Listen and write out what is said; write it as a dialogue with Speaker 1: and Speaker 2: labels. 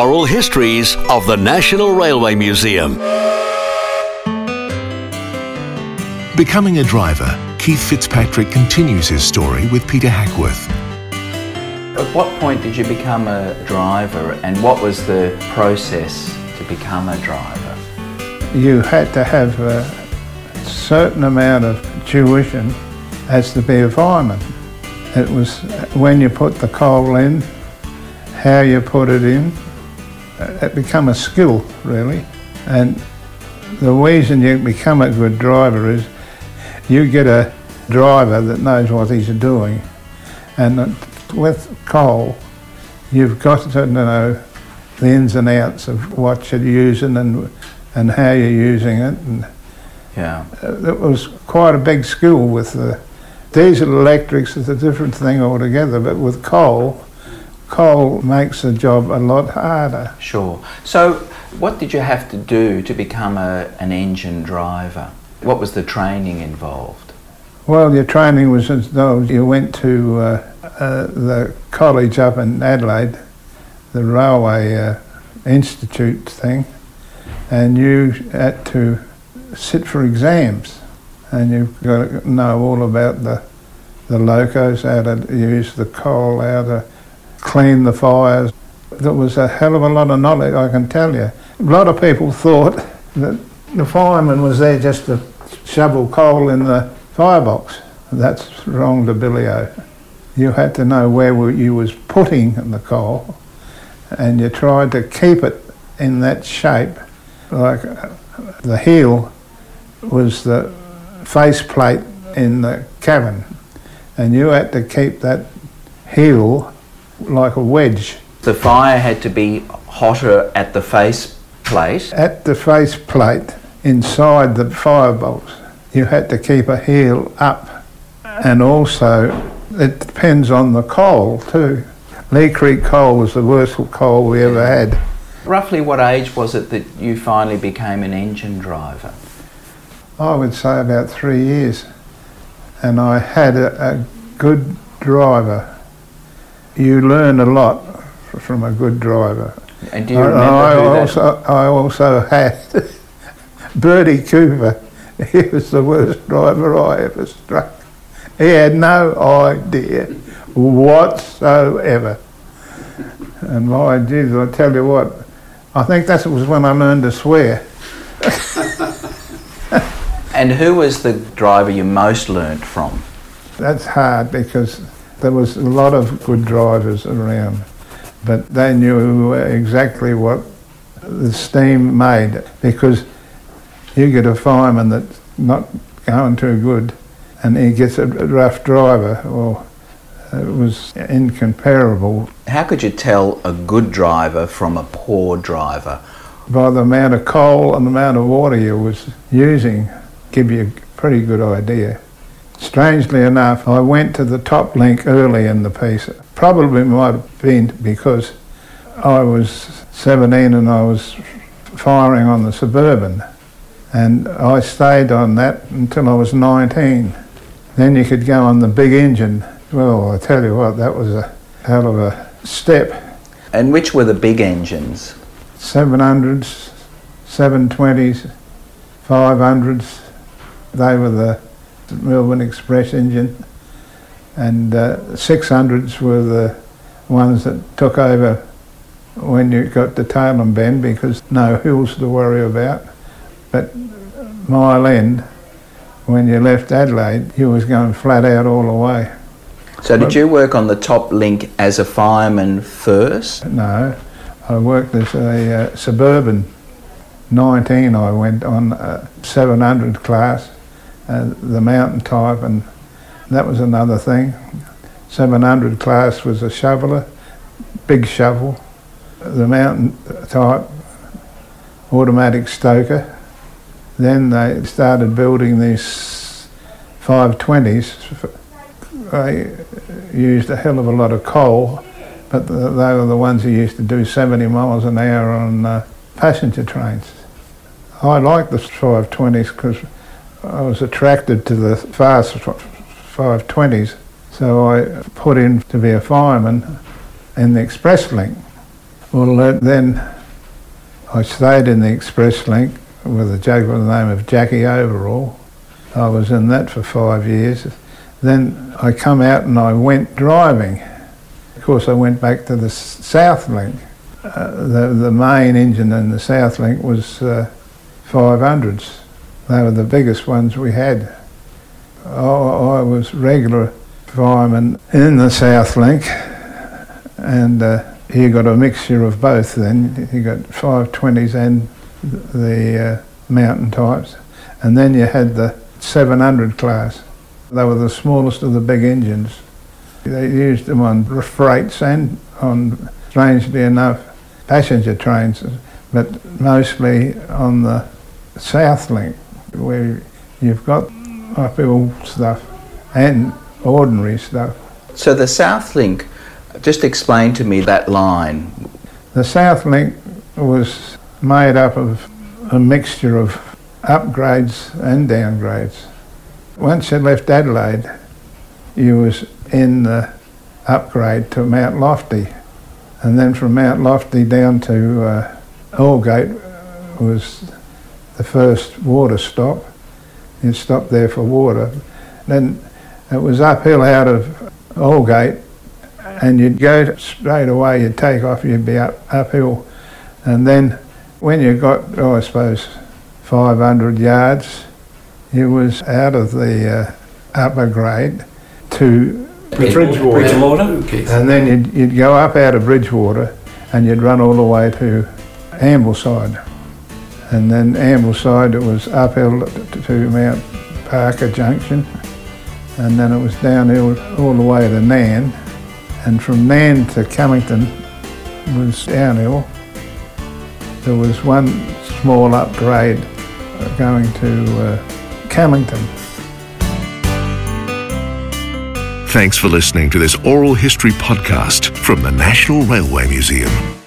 Speaker 1: Oral Histories of the National Railway Museum.
Speaker 2: Becoming a driver, Keith Fitzpatrick continues his story with Peter Hackworth.
Speaker 3: At what point did you become a driver and what was the process to become a driver?
Speaker 4: You had to have a certain amount of tuition as to be a fireman. It was when you put the coal in, how you put it in. It became a skill, really. And the reason you become a good driver is you get a driver that knows what he's doing. And with coal, you've got to know the ins and outs of what you're using and and how you're using it. And
Speaker 3: Yeah.
Speaker 4: uh, it was quite a big skill with the diesel electrics is a different thing altogether, but with coal, coal makes the job a lot harder.
Speaker 3: Sure. So, what did you have to do to become a, an engine driver? What was the training involved?
Speaker 4: Well, your training was as though you went to uh, uh, the college up in Adelaide, the Railway uh, Institute thing, and you had to sit for exams, and you've got to know all about the the locos, how to use the coal, how to clean the fires. There was a hell of a lot of knowledge, I can tell you. A lot of people thought that the fireman was there just to shovel coal in the firebox. That's wrong to Billy O. You had to know where you was putting the coal, and you tried to keep it in that shape. Like uh, the heel was the faceplate in the cabin, and you had to keep that heel like a wedge
Speaker 3: The fire had to be hotter at the face plate.
Speaker 4: at the face plate, inside the firebox. You had to keep a heel up, and also it depends on the coal too. Leigh Creek coal was the worst coal we ever had.
Speaker 3: Roughly what age was it that you finally became an engine driver?
Speaker 4: I would say about three years, and I had a, a good driver. You learn a lot from a good driver.
Speaker 3: And do you
Speaker 4: I,
Speaker 3: remember
Speaker 4: I
Speaker 3: that
Speaker 4: also, I also had Bertie Cooper. He was the worst driver I ever struck. He had no idea whatsoever. And my Jesus, I tell you what, I think that was when I learned to swear.
Speaker 3: And who was the driver you most learnt from?
Speaker 4: That's hard because there was a lot of good drivers around, but they knew exactly what the steam made because you get a fireman that's not going too good and he gets a rough driver, well, it uh, was incomparable
Speaker 3: How could you tell a good driver from a poor driver?
Speaker 4: by the amount of coal and the amount of water you was using give you a pretty good idea. Strangely enough, I went to the top link early in the piece. Probably might have been because I was 17 and I was firing on the Suburban. And I stayed on that until I was 19. Then you could go on the big engine. Well, I tell you what, that was a hell of a step.
Speaker 3: And which were the big engines?
Speaker 4: 700s, 720s, 500s. They were the Melbourne Express engine. And uh, 600s were the ones that took over when you got to Tailem Bend because no hills to worry about. But Mile End, when you left Adelaide, you was going flat out all the way.
Speaker 3: So did you work on the top link as a fireman first?
Speaker 4: No, I worked as a uh, suburban. 19, I went on a 700 class, uh, the mountain type, and that was another thing. 700 class was a shoveler, big shovel. The mountain type, automatic stoker. Then they started building these 520s. They used a hell of a lot of coal, but they were the ones who used to do 70 miles an hour on uh, passenger trains. I liked the 520s because I was attracted to the fast 520s, so I put in to be a fireman in the express link. Well, then I stayed in the Express Link with a joke by the name of Jackie Overall. I was in that for five years. Then I come out and I went driving. Of course, I went back to the South Link. Uh, the, the main engine in the South Link was uh, 500s. They were the biggest ones we had. I, I was regular fireman in the South Link, and uh, you got a mixture of both. Then you got 520s and the uh, mountain types, and then you had the 700 class. They were the smallest of the big engines. They used them on freights and on, strangely enough, passenger trains, but mostly on the South Link, where you've got uphill stuff and ordinary stuff.
Speaker 3: So the South Link, just explain to me that line.
Speaker 4: The South Link was made up of a mixture of upgrades and downgrades. Once you left Adelaide, you was in the upgrade to Mount Lofty, and then from Mount Lofty down to uh, Aldgate was the first water stop. You stopped there for water. Then it was uphill out of Aldgate, and you'd go straight away. You'd take off. You'd be up uphill, and then when you got, oh, I suppose, 500 yards, you was out of the uh, upper grade to
Speaker 5: Bridgewater. Bridgewater. Okay.
Speaker 4: and then you'd, you'd go up out of Bridgewater and you'd run all the way to Ambleside. And then Ambleside, it was uphill to, Mount Barker Junction. And then it was downhill all the way to Nan. And from Nan to Cummington was downhill. There was one small upgrade going to uh, Cummington.
Speaker 2: Thanks for listening to this oral history podcast from the National Railway Museum.